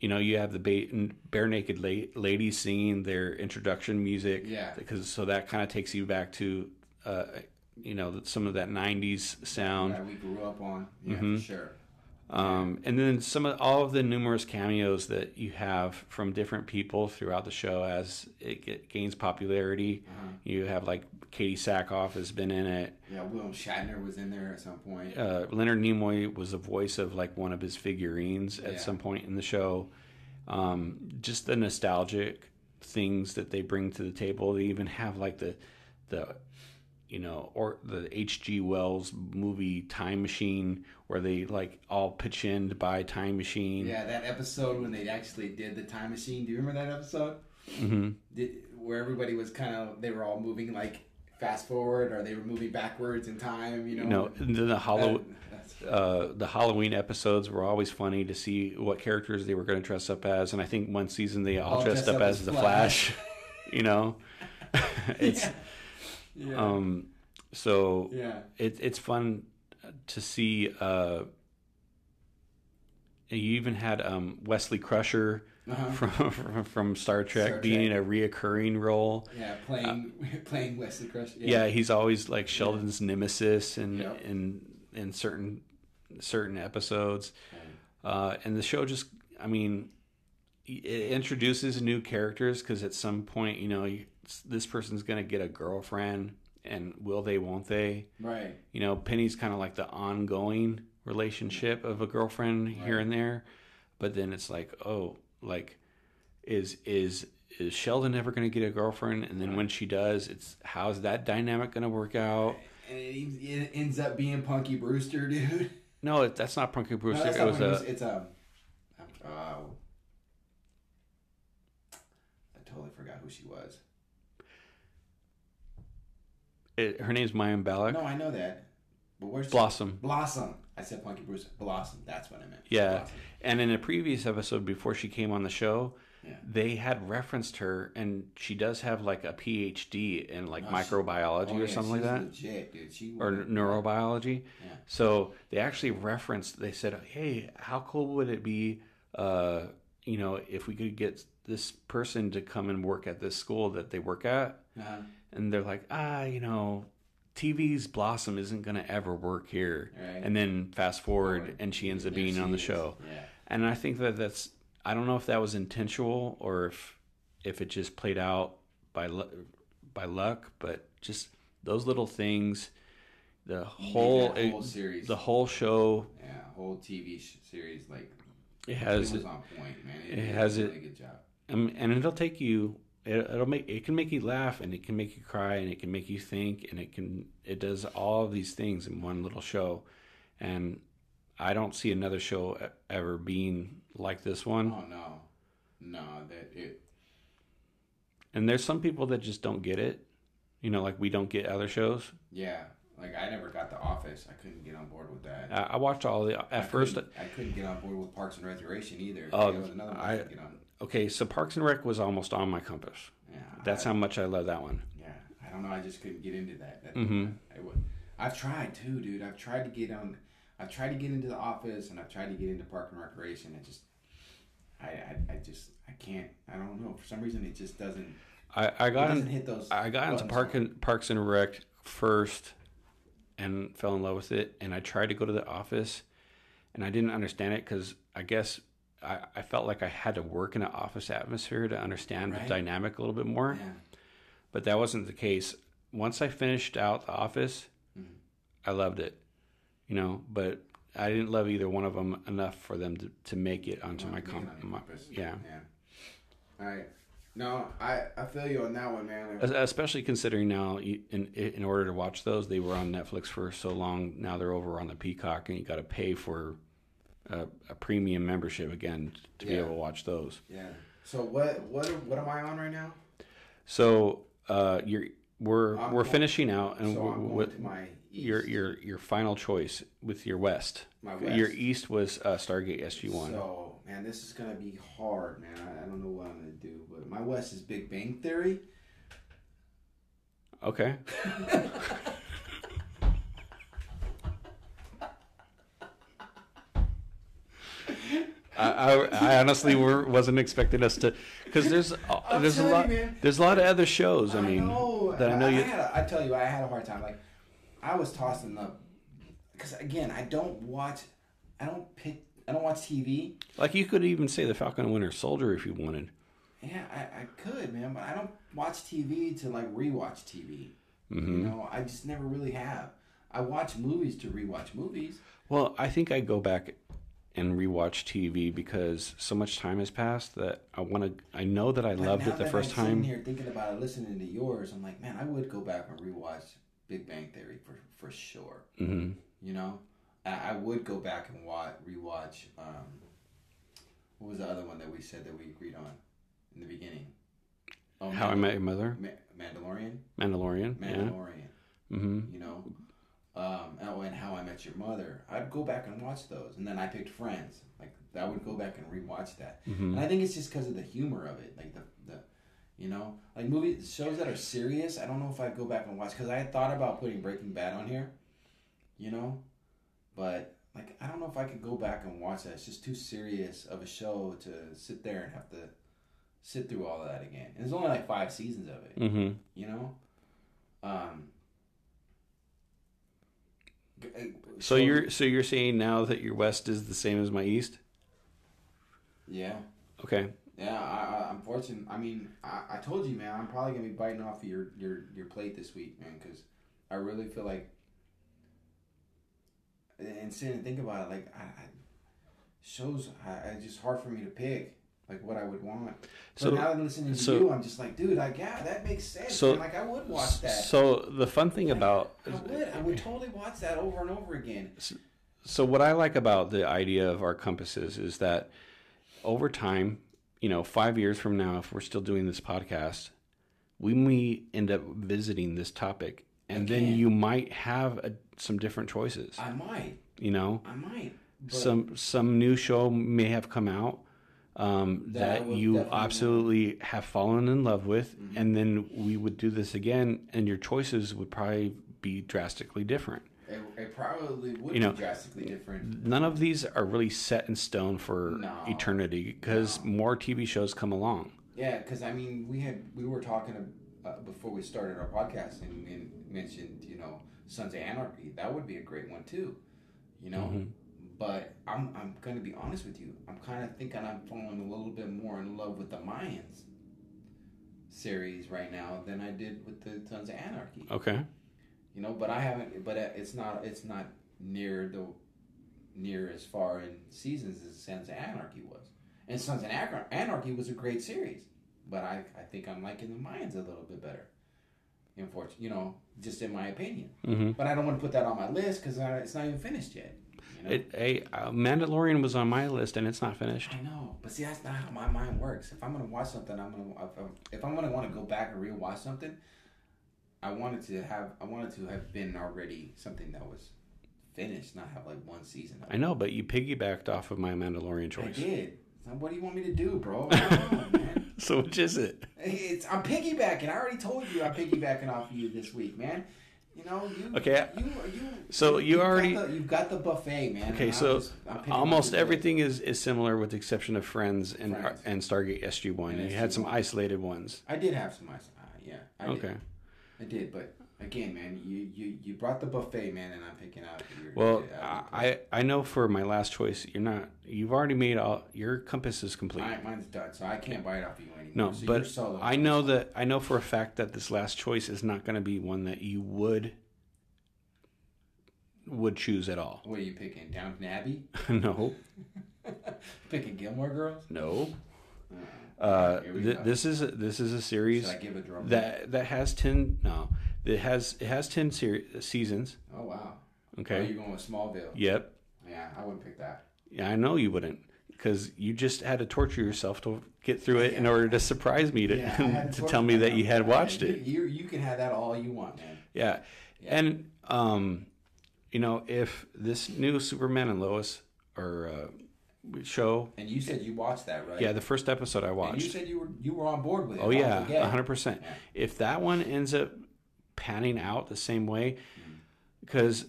[SPEAKER 2] you know you have the ba- Barenaked la- ladies singing their introduction music,
[SPEAKER 1] Yeah.
[SPEAKER 2] because so that kind of takes you back to uh, you know some of that '90s sound.
[SPEAKER 1] that we grew up on. Yeah,
[SPEAKER 2] Mhm.
[SPEAKER 1] for sure.
[SPEAKER 2] Um, and then some of all of the numerous cameos that you have from different people throughout the show as it get, gains popularity.
[SPEAKER 1] Uh-huh.
[SPEAKER 2] You have like Katee Sackhoff has been in it.
[SPEAKER 1] Yeah, William Shatner was in there at some point.
[SPEAKER 2] Uh, Leonard Nimoy was the voice of like one of his figurines at
[SPEAKER 1] Yeah.
[SPEAKER 2] some point in the show. Um, just the nostalgic things that they bring to the table. They even have like the the you know or the H.G. Wells movie Time Machine where they like all pitch in to buy Time Machine.
[SPEAKER 1] Yeah, that episode when they actually did the time machine. Do you remember that episode?
[SPEAKER 2] hmm
[SPEAKER 1] Did, where everybody was kind of they were all moving like fast forward or they were moving backwards in time. You know.
[SPEAKER 2] You know, then the Hollow. Uh, the Halloween episodes were always funny to see what characters they were going to dress up as, and I think one season they all,
[SPEAKER 1] All
[SPEAKER 2] dressed
[SPEAKER 1] dressed
[SPEAKER 2] up
[SPEAKER 1] up
[SPEAKER 2] as
[SPEAKER 1] as
[SPEAKER 2] the
[SPEAKER 1] Flash.
[SPEAKER 2] Flash. you know, it's
[SPEAKER 1] yeah. Yeah.
[SPEAKER 2] um, so
[SPEAKER 1] yeah.
[SPEAKER 2] it, it's fun to see. Uh, you even had um, Wesley Crusher
[SPEAKER 1] Uh-huh.
[SPEAKER 2] from, from Star Trek
[SPEAKER 1] Star
[SPEAKER 2] being
[SPEAKER 1] Trek.
[SPEAKER 2] a reoccurring role.
[SPEAKER 1] Yeah, playing playing Wesley Crusher.
[SPEAKER 2] Yeah. he's always like Sheldon's nemesis in
[SPEAKER 1] Yep.
[SPEAKER 2] in in certain certain episodes. Uh, and the show just, I mean, it introduces new characters because at some point, you know, you, this person's going to get a girlfriend, and will they, won't they?
[SPEAKER 1] Right.
[SPEAKER 2] You know, Penny's kind of like the ongoing relationship of a girlfriend here and there, but then it's like, oh, like, is is is Sheldon ever going to get a girlfriend? And then when she does, it's how's that dynamic going to work out?
[SPEAKER 1] And it, it ends up being Punky Brewster, dude.
[SPEAKER 2] No, it, that's not Punky
[SPEAKER 1] No,
[SPEAKER 2] Brewster.
[SPEAKER 1] that's
[SPEAKER 2] it was a
[SPEAKER 1] it's um, uh, I totally forgot who she was.
[SPEAKER 2] It, her name's Mayim Bialik.
[SPEAKER 1] No, I know that. But where's she-
[SPEAKER 2] Blossom.
[SPEAKER 1] Blossom. I said Punky Brewster. Blossom. That's what I meant.
[SPEAKER 2] Yeah.
[SPEAKER 1] Blossom.
[SPEAKER 2] And in a previous episode before she came on the show,
[SPEAKER 1] Yeah.
[SPEAKER 2] they had referenced her, and she does have like a PhD in like
[SPEAKER 1] she-
[SPEAKER 2] microbiology
[SPEAKER 1] Oh,
[SPEAKER 2] or
[SPEAKER 1] yeah,
[SPEAKER 2] something like that,
[SPEAKER 1] Legit, dude. She
[SPEAKER 2] or neurobiology.
[SPEAKER 1] Yeah.
[SPEAKER 2] So they actually referenced. They said, "Hey, how cool would it be, uh, you know, if we could get this person to come and work at this school that they work at?"
[SPEAKER 1] Uh-huh.
[SPEAKER 2] And they're like, "Ah, you know." TV's Blossom isn't going to ever work here.
[SPEAKER 1] Right.
[SPEAKER 2] And then fast forward,
[SPEAKER 1] Forward.
[SPEAKER 2] and she ends up being on the
[SPEAKER 1] is.
[SPEAKER 2] show.
[SPEAKER 1] Yeah.
[SPEAKER 2] and I think that that's I don't know if that was intentional or if if it just played out by by luck, but just those little things, the whole,
[SPEAKER 1] whole
[SPEAKER 2] it-
[SPEAKER 1] series.
[SPEAKER 2] the whole show,
[SPEAKER 1] Yeah, whole TV series like
[SPEAKER 2] it
[SPEAKER 1] it
[SPEAKER 2] has it,
[SPEAKER 1] on point, man.
[SPEAKER 2] it
[SPEAKER 1] did
[SPEAKER 2] has
[SPEAKER 1] a
[SPEAKER 2] it-
[SPEAKER 1] really good job.
[SPEAKER 2] um, and it'll take you. It, it'll make it can make you laugh and it can make you cry and it can make you think and it can it does all of these things in one little show, and I don't see another show ever being like this one.
[SPEAKER 1] Oh no, no, that it.
[SPEAKER 2] And there's some people that just don't get it. You know, like we don't get other shows.
[SPEAKER 1] Yeah, like I never got The Office. I couldn't get on board with that.
[SPEAKER 2] I, I watched all the
[SPEAKER 1] I
[SPEAKER 2] at first.
[SPEAKER 1] couldn't- I couldn't get on board with Parks and Recreation either.
[SPEAKER 2] Oh,
[SPEAKER 1] That was another one I,
[SPEAKER 2] I-
[SPEAKER 1] get on.
[SPEAKER 2] Okay, so Parks and Rec was almost on my compass.
[SPEAKER 1] Yeah,
[SPEAKER 2] That's
[SPEAKER 1] I,
[SPEAKER 2] how much I love that one.
[SPEAKER 1] Yeah, I don't know. I just couldn't get into that. that
[SPEAKER 2] Mhm.
[SPEAKER 1] I. I've tried too, dude. I've tried to get on. I've tried to get into The Office, and I've tried to get into Park and Recreation. I just, I, I, I just, I can't. I don't know. For some reason, it just doesn't.
[SPEAKER 2] I, I
[SPEAKER 1] It
[SPEAKER 2] got
[SPEAKER 1] doesn't
[SPEAKER 2] in,
[SPEAKER 1] hit those.
[SPEAKER 2] I got into Park and, Parks and Rec first, and fell in love with it. And I tried to go to the office, and I didn't understand it because I guess I, I felt like I had to work in an office atmosphere to understand
[SPEAKER 1] Right.
[SPEAKER 2] the dynamic a little bit more.
[SPEAKER 1] Yeah.
[SPEAKER 2] But that wasn't the case. Once I finished out the office,
[SPEAKER 1] Mhm.
[SPEAKER 2] I loved it. You know, but I didn't love either one of them enough for them to, to make it onto my
[SPEAKER 1] to get
[SPEAKER 2] com-
[SPEAKER 1] on
[SPEAKER 2] my yeah.
[SPEAKER 1] Yeah. All right. No, I I feel you on that one, man.
[SPEAKER 2] Especially considering now, in in order to watch those, they were on Netflix for so long. Now they're over on the Peacock, and you got to pay for a, a premium membership again to be able to watch those.
[SPEAKER 1] Yeah. So what what what am I on right now?
[SPEAKER 2] So uh, you're we're
[SPEAKER 1] I'm
[SPEAKER 2] we're
[SPEAKER 1] going-
[SPEAKER 2] finishing out, and
[SPEAKER 1] so
[SPEAKER 2] we're,
[SPEAKER 1] I'm going
[SPEAKER 2] with
[SPEAKER 1] to my east.
[SPEAKER 2] your your your final choice with your west.
[SPEAKER 1] My
[SPEAKER 2] Your
[SPEAKER 1] west.
[SPEAKER 2] east was uh, Stargate SG One.
[SPEAKER 1] So man, this is gonna be hard, man. I, I don't know what I'm gonna do, but my west is Big Bang Theory.
[SPEAKER 2] Okay. I, I, I honestly were, wasn't expecting us to, because there's uh, there's a lot
[SPEAKER 1] you, man.
[SPEAKER 2] there's a lot of other shows. I, mean
[SPEAKER 1] know.
[SPEAKER 2] that I know you.
[SPEAKER 1] had a, I tell you, I had a hard time. Like I was tossing up because again, I don't watch. I don't pick. I don't watch TV.
[SPEAKER 2] Like you could even say the Falcon and Winter Soldier if you wanted.
[SPEAKER 1] Yeah, I, I could, man, but I don't watch TV to like rewatch TV.
[SPEAKER 2] Mm-hmm.
[SPEAKER 1] You know, I just never really have. I watch movies to rewatch movies.
[SPEAKER 2] Well, I think I go back and rewatch TV because so much time has passed that I want to. I know that I
[SPEAKER 1] But
[SPEAKER 2] loved it the
[SPEAKER 1] that
[SPEAKER 2] first
[SPEAKER 1] I'm sitting
[SPEAKER 2] time.
[SPEAKER 1] here thinking about it, listening to yours, I'm like, man, I would go back and rewatch Big Bang Theory for for sure.
[SPEAKER 2] hmm
[SPEAKER 1] You know, I, I would go back and watch rewatch. Um, what was the other one that we said that we agreed on in the beginning? Oh,
[SPEAKER 2] How I Met Your Mother,
[SPEAKER 1] Ma- Mandalorian.
[SPEAKER 2] Mandalorian. Yeah.
[SPEAKER 1] Mandalorian.
[SPEAKER 2] hmm
[SPEAKER 1] You know, um, oh, and How I Met Your Mother. I'd go back and watch those, and then I picked Friends. Like I would go back and rewatch that.
[SPEAKER 2] hmm
[SPEAKER 1] And I think it's just because of the humor of it, like the the, you know, like movies shows that are serious. I don't know if I'd go back and watch because I had thought about putting Breaking Bad on here, you know, but like I don't know if I could go back and watch that. It's just too serious of a show to sit there and have to sit through all of that again. And there's only like five seasons of it,
[SPEAKER 2] hmm
[SPEAKER 1] you know. Um.
[SPEAKER 2] So you're so you're saying now that your west is the same as my east?
[SPEAKER 1] yeah.
[SPEAKER 2] Okay.
[SPEAKER 1] Yeah, I, I, I'm fortunate. I mean, I, I told you, man. I'm probably gonna be biting off your your your plate this week, man, because I really feel like. And sit and think about it, like I, I shows, I, it's just hard for me to pick like what I would want. So
[SPEAKER 2] So-
[SPEAKER 1] now that I'm listening to
[SPEAKER 2] so-
[SPEAKER 1] you, I'm just like, dude, like yeah, that makes sense.
[SPEAKER 2] So-
[SPEAKER 1] man. like I would watch that.
[SPEAKER 2] So the fun thing about
[SPEAKER 1] I would, I would totally watch that over and over again.
[SPEAKER 2] So what I like about the idea of our compasses is that over time, you know, five years from now, if we're still doing this podcast, we may end up visiting this topic, and then you might have a, some different choices.
[SPEAKER 1] I might,
[SPEAKER 2] You know,
[SPEAKER 1] I might.
[SPEAKER 2] Some some new show may have come out um,
[SPEAKER 1] That
[SPEAKER 2] that you absolutely have fallen in love with,
[SPEAKER 1] Mm-hmm.
[SPEAKER 2] and then we would do this again, and your choices would probably be drastically different.
[SPEAKER 1] it, it probably would
[SPEAKER 2] You know,
[SPEAKER 1] be drastically different.
[SPEAKER 2] none of these are really set in stone for
[SPEAKER 1] No.
[SPEAKER 2] eternity because more TV shows come along.
[SPEAKER 1] Yeah, because I mean, we had we were talking uh, before we started our podcast, and we mentioned you know Sons of Anarchy. That would be a great one too, you know.
[SPEAKER 2] Mhm.
[SPEAKER 1] But I'm I'm gonna be honest with you. I'm kind of thinking I'm falling a little bit more in love with the Mayans series right now than I did with the Sons of Anarchy.
[SPEAKER 2] Okay.
[SPEAKER 1] You know, but I haven't. But it's not. It's not near the near as far in seasons as Sons of Anarchy was. And Sons of Anarchy was a great series, but I I think I'm liking the Mayans a little bit better. Unfortunately, you know, just in my opinion.
[SPEAKER 2] hmm
[SPEAKER 1] But I don't want to put that on my list because it's not even finished yet. You know?
[SPEAKER 2] It, a uh, Mandalorian was on my list and it's not finished.
[SPEAKER 1] I know, but see, that's not how my mind works. If I'm gonna watch something, I'm gonna if I'm, if I'm gonna want to go back and rewatch something, I wanted to have I wanted to have been already something that was finished, not have like one season. Of.
[SPEAKER 2] I know, but you piggybacked off of my Mandalorian choice.
[SPEAKER 1] I did. So what do you want me to do, bro? Man.
[SPEAKER 2] So which is it?
[SPEAKER 1] It's I'm piggybacking. I already told you I'm piggybacking off of you this week, man. You know, you
[SPEAKER 2] Okay,
[SPEAKER 1] You, you.
[SPEAKER 2] so you
[SPEAKER 1] you've got
[SPEAKER 2] already-
[SPEAKER 1] the- you've got the buffet, man.
[SPEAKER 2] Okay, so
[SPEAKER 1] just-
[SPEAKER 2] almost everything is, is similar with the exception of Friends and
[SPEAKER 1] Friends.
[SPEAKER 2] and Stargate SG One. You had some isolated ones.
[SPEAKER 1] I did have some ice. Uh, yeah. I
[SPEAKER 2] Okay.
[SPEAKER 1] Did. I did, but again, man, you, you you brought the buffet, man, and I'm picking out your.
[SPEAKER 2] Well, I I know for my last choice, you're not. You've already made all your compass is complete.
[SPEAKER 1] Mine- mine's done, so I can't buy it off you anymore.
[SPEAKER 2] No,
[SPEAKER 1] so
[SPEAKER 2] but
[SPEAKER 1] you're solo.
[SPEAKER 2] I know that I know for a fact that this last choice is not going to be one that you would would choose at all.
[SPEAKER 1] What are you picking? Downton Abbey?
[SPEAKER 2] no,
[SPEAKER 1] picking Gilmore Girls?
[SPEAKER 2] no.
[SPEAKER 1] Uh,
[SPEAKER 2] th- this is a, this is a series
[SPEAKER 1] I give a drum?
[SPEAKER 2] that that has ten. No, it has it has ten ser- seasons.
[SPEAKER 1] Oh wow. Oh,
[SPEAKER 2] Okay.
[SPEAKER 1] you're going with Smallville?
[SPEAKER 2] Yep.
[SPEAKER 1] Yeah, I wouldn't pick that.
[SPEAKER 2] Yeah, I know you wouldn't, because you just had to torture yourself to get through it in order to surprise me to,
[SPEAKER 1] Yeah, had
[SPEAKER 2] to tell me that you had watched it.
[SPEAKER 1] You you can have that all you want, man.
[SPEAKER 2] Yeah. And um, you know, if this new Superman and Lois or uh, show,
[SPEAKER 1] And you said you watched that, right?
[SPEAKER 2] yeah, the first episode I
[SPEAKER 1] And you said you were you were on board with it.
[SPEAKER 2] Oh yeah, hundred percent. If that one ends up panning out the same way, because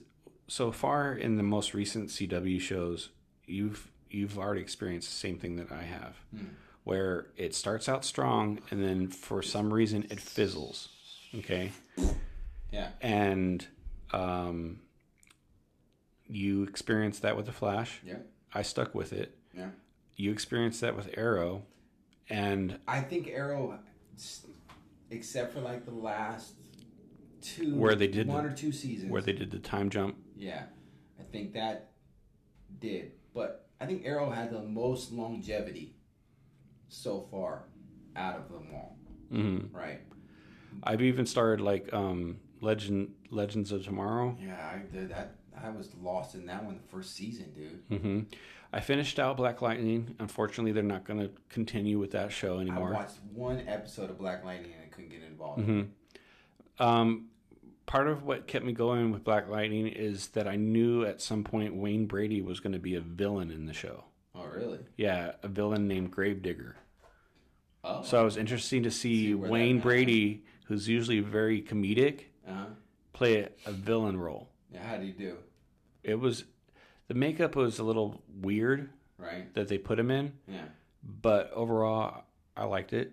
[SPEAKER 2] so far in the most recent CW shows, you've you've already experienced the same thing that I have, where it starts out strong and then for some reason it fizzles. Okay,
[SPEAKER 1] Yeah.
[SPEAKER 2] and um, you experienced that with the Flash.
[SPEAKER 1] Yeah.
[SPEAKER 2] I stuck with it.
[SPEAKER 1] Yeah.
[SPEAKER 2] You experienced that with Arrow, and
[SPEAKER 1] I think Arrow, except for like the last two,
[SPEAKER 2] Where they did
[SPEAKER 1] one or two seasons,
[SPEAKER 2] where they did the time jump.
[SPEAKER 1] yeah, I think that did. But I think Arrow had the most longevity so far out of them all.
[SPEAKER 2] hmm
[SPEAKER 1] Right?
[SPEAKER 2] I've even started like um, Legend Legends of Tomorrow.
[SPEAKER 1] Yeah, I did that. I was lost in that one the first season, dude.
[SPEAKER 2] Mm-hmm. I finished out Black Lightning. Unfortunately, they're not going to continue with that show anymore.
[SPEAKER 1] I watched one episode of Black Lightning and I couldn't get involved.
[SPEAKER 2] Mm-hmm. Um, part of what kept me going with Black Lightning is that I knew at some point Wayne Brady was going to be a villain in the show.
[SPEAKER 1] Oh, really?
[SPEAKER 2] Yeah, a villain named Gravedigger.
[SPEAKER 1] Oh,
[SPEAKER 2] So it was interesting to see,
[SPEAKER 1] See
[SPEAKER 2] Wayne. Brady, who's usually very comedic,
[SPEAKER 1] uh-huh.
[SPEAKER 2] play a, a villain role.
[SPEAKER 1] Yeah, how do you do?
[SPEAKER 2] It was the makeup was a little weird
[SPEAKER 1] Right?
[SPEAKER 2] that they put him in,
[SPEAKER 1] Yeah.
[SPEAKER 2] but overall I liked it.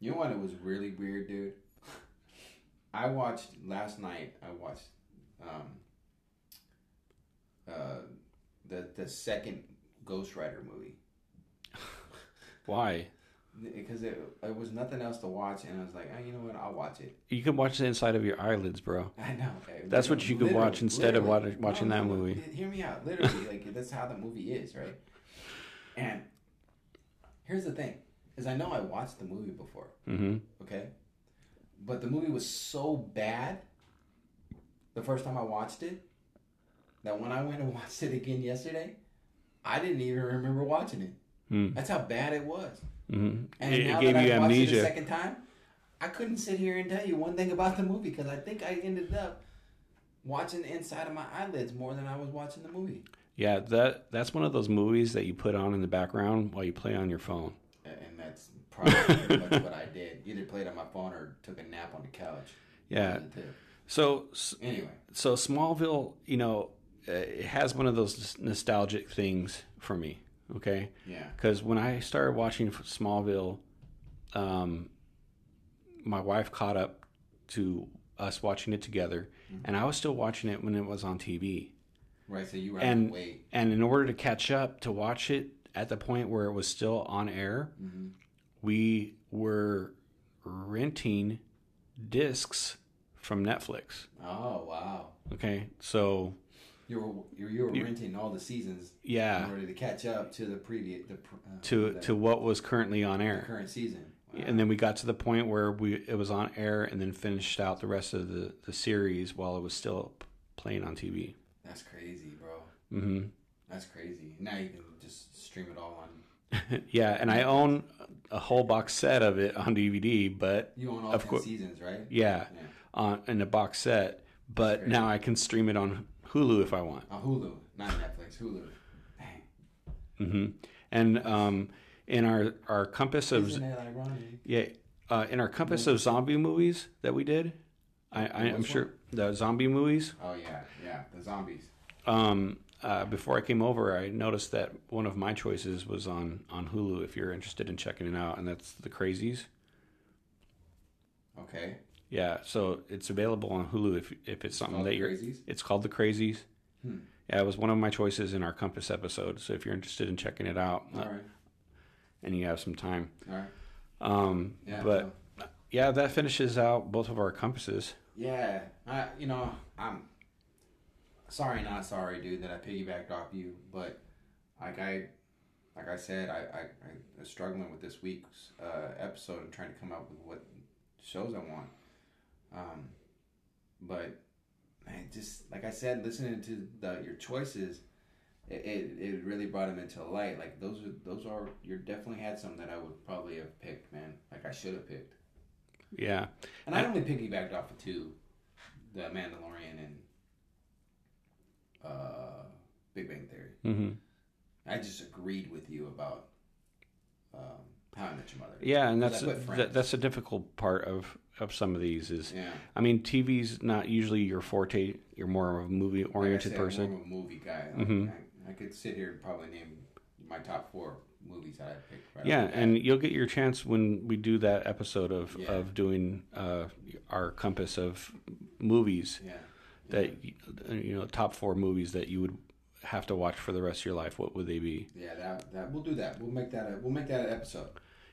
[SPEAKER 1] You know what? It was really weird, dude. I watched last night. I watched um, uh, the the second Ghost Rider movie
[SPEAKER 2] Why?
[SPEAKER 1] because it, it was nothing else to watch, and I was like, oh, you know what? I'll watch it.
[SPEAKER 2] You can watch the inside of your eyelids, bro.
[SPEAKER 1] I know.
[SPEAKER 2] That's what you could watch instead of watch- watching that movie.
[SPEAKER 1] Hear me out. Literally, like that's how the movie is, right? And here's the thing: is I know I watched the movie before.
[SPEAKER 2] hmm
[SPEAKER 1] okay? But the movie was so bad the first time I watched it that when I went and watched it again yesterday, I didn't even remember watching it.
[SPEAKER 2] Hmm.
[SPEAKER 1] That's how bad it was.
[SPEAKER 2] hmm
[SPEAKER 1] And
[SPEAKER 2] It,
[SPEAKER 1] now
[SPEAKER 2] it gave
[SPEAKER 1] that
[SPEAKER 2] you
[SPEAKER 1] I watched it a second time, I couldn't sit here and tell you one thing about the movie because I think I ended up watching the inside of my eyelids more than I was watching the movie.
[SPEAKER 2] Yeah, that that's one of those movies that you put on in the background while you play on your phone.
[SPEAKER 1] A- And that's probably pretty much what I did. Either played on my phone or took a nap on the couch.
[SPEAKER 2] Yeah.
[SPEAKER 1] One of the two.
[SPEAKER 2] So
[SPEAKER 1] Anyway,
[SPEAKER 2] so Smallville, you know, uh, it has one of those nostalgic things for me. Okay,
[SPEAKER 1] yeah.
[SPEAKER 2] because when I started watching Smallville, um, my wife caught up to us watching it together, and I was still watching it when it was on TV.
[SPEAKER 1] Right, so you were
[SPEAKER 2] And-
[SPEAKER 1] and, wait.
[SPEAKER 2] And in order to catch up to watch it at the point where it was still on air,
[SPEAKER 1] Mhm.
[SPEAKER 2] We were renting discs from Netflix.
[SPEAKER 1] Oh wow!
[SPEAKER 2] Okay, so
[SPEAKER 1] You were you, you were renting all the seasons
[SPEAKER 2] Yeah, in
[SPEAKER 1] order to catch up to the previous the uh,
[SPEAKER 2] to
[SPEAKER 1] the,
[SPEAKER 2] to what was currently on
[SPEAKER 1] the
[SPEAKER 2] air,
[SPEAKER 1] current season. Wow.
[SPEAKER 2] and then we got to the point where we it was on air, and then finished out the rest of the the series while it was still playing on TV.
[SPEAKER 1] That's crazy, bro.
[SPEAKER 2] hmm
[SPEAKER 1] That's crazy. Now you can just stream it all on.
[SPEAKER 2] yeah, and I own a whole box set of it on DVD, but
[SPEAKER 1] You own all
[SPEAKER 2] Of
[SPEAKER 1] ten
[SPEAKER 2] course.
[SPEAKER 1] seasons, right?
[SPEAKER 2] yeah,
[SPEAKER 1] Yeah.
[SPEAKER 2] on in a box set. But now I can stream it on Hulu if I want.
[SPEAKER 1] On Hulu, not Netflix. Hulu. Dang.
[SPEAKER 2] hmm And um, in our our compass of
[SPEAKER 1] Isn't that ironic?
[SPEAKER 2] yeah, uh, in our compass of zombie movies that we did, I, I I'm sure the zombie movies.
[SPEAKER 1] Oh yeah, yeah. The zombies.
[SPEAKER 2] Um, uh, before I came over, I noticed that one of my choices was on on Hulu. If you're interested in checking it out, and that's The Crazies.
[SPEAKER 1] Okay.
[SPEAKER 2] Yeah, so it's available on Hulu if if it's something that you're.
[SPEAKER 1] Crazies?
[SPEAKER 2] It's called The Crazies.
[SPEAKER 1] Hmm.
[SPEAKER 2] Yeah, it was one of my choices in our Compass episode. So if you're interested in checking it out, uh,
[SPEAKER 1] All right.
[SPEAKER 2] and you have some time,
[SPEAKER 1] All right.
[SPEAKER 2] um,
[SPEAKER 1] Yeah.
[SPEAKER 2] but
[SPEAKER 1] so-
[SPEAKER 2] yeah, that finishes out both of our compasses.
[SPEAKER 1] Yeah, I you know I'm sorry, not sorry, dude, that I piggybacked off you, but like I like I said, I I, I was struggling with this week's uh, episode and trying to come up with what shows I want. Um, but man, just like I said, listening to the your choices, it, it, it really brought them into light. Like those are those are you definitely had some that I would probably have picked, man. Like I should have picked.
[SPEAKER 2] Yeah,
[SPEAKER 1] And I only piggybacked off of two, the Mandalorian and uh, Big Bang Theory.
[SPEAKER 2] Mm-hmm.
[SPEAKER 1] I just agreed with you about um, How I Met Your Mother.
[SPEAKER 2] yeah, and that's that, that's a difficult part of of some of these. Is
[SPEAKER 1] Yeah.
[SPEAKER 2] I mean, TV's not usually your forte. You're more of a movie
[SPEAKER 1] Like
[SPEAKER 2] oriented
[SPEAKER 1] I'm
[SPEAKER 2] person.
[SPEAKER 1] more of a movie guy.
[SPEAKER 2] Mm-hmm.
[SPEAKER 1] I, I could sit here and probably name my top four movies that I picked. Right
[SPEAKER 2] Yeah,
[SPEAKER 1] off the bat.
[SPEAKER 2] and you'll get your chance when we do that episode of
[SPEAKER 1] Yeah.
[SPEAKER 2] of doing uh, our compass of movies
[SPEAKER 1] yeah.
[SPEAKER 2] That you know top four movies that you would have to watch for the rest of your life. What would they be?
[SPEAKER 1] Yeah, that, that we'll do that. We'll make that a we'll make that an episode.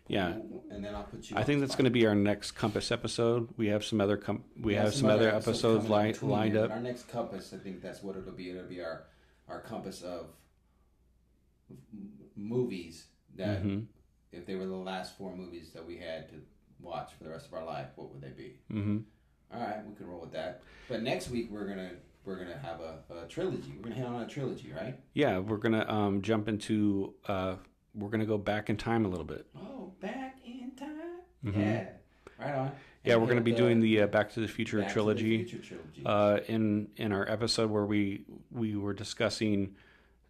[SPEAKER 2] Yeah.
[SPEAKER 1] We'll- and then I'll put you.
[SPEAKER 2] I think that's going to be our next compass episode. We have some other com- we
[SPEAKER 1] Yeah,
[SPEAKER 2] have some, other
[SPEAKER 1] episodes
[SPEAKER 2] episodes li- lined up.
[SPEAKER 1] Our next compass, I think that's what it'll be. It'll be our our compass of movies that
[SPEAKER 2] hmm
[SPEAKER 1] if they were the last four movies that we had to watch for the rest of our life, what would they be?
[SPEAKER 2] hmm
[SPEAKER 1] All right, we can roll with that. But next week we're gonna we're gonna have a, a trilogy. We're gonna hit on a trilogy, right?
[SPEAKER 2] Yeah, we're gonna um, jump into. Uh, we're gonna go back in time a little bit.
[SPEAKER 1] Oh, back in time.
[SPEAKER 2] Mhm.
[SPEAKER 1] Yeah, right on.
[SPEAKER 2] Yeah,
[SPEAKER 1] And
[SPEAKER 2] we're gonna be
[SPEAKER 1] the
[SPEAKER 2] doing the uh, Back to the Future
[SPEAKER 1] Back to the
[SPEAKER 2] trilogy.
[SPEAKER 1] Future trilogy.
[SPEAKER 2] Uh, in in our episode where we we were discussing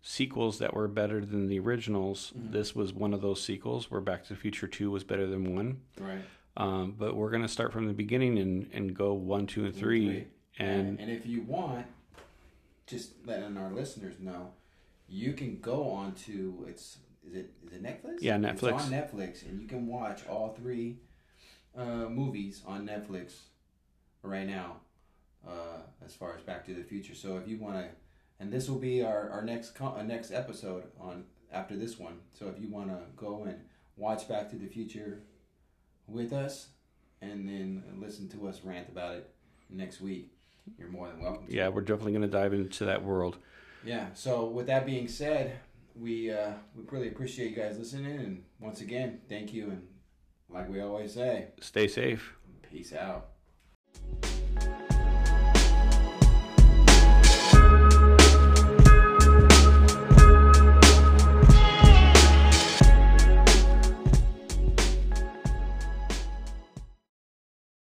[SPEAKER 2] sequels that were better than the originals,
[SPEAKER 1] Mhm.
[SPEAKER 2] this was one of those sequels where Back to the Future Two was better than one.
[SPEAKER 1] right.
[SPEAKER 2] Um, but we're gonna start from the beginning and and go one, two, and three.
[SPEAKER 1] Three.
[SPEAKER 2] And
[SPEAKER 1] and if you want, just letting our listeners know, you can go on to it's is it is it Netflix?
[SPEAKER 2] Yeah,
[SPEAKER 1] It's
[SPEAKER 2] Netflix.
[SPEAKER 1] on Netflix, and you can watch all three uh, movies on Netflix right now. Uh, as far as Back to the Future, so if you want to, and this will be our our next co- uh, next episode on after this one. So if you want to go and watch Back to the Future with us, and then listen to us rant about it next week, you're more than welcome. to.
[SPEAKER 2] yeah, we're definitely gonna dive into that world.
[SPEAKER 1] Yeah. So with that being said, we uh, we really appreciate you guys listening, and once again, thank you, and like we always say,
[SPEAKER 2] Stay safe.
[SPEAKER 1] peace out.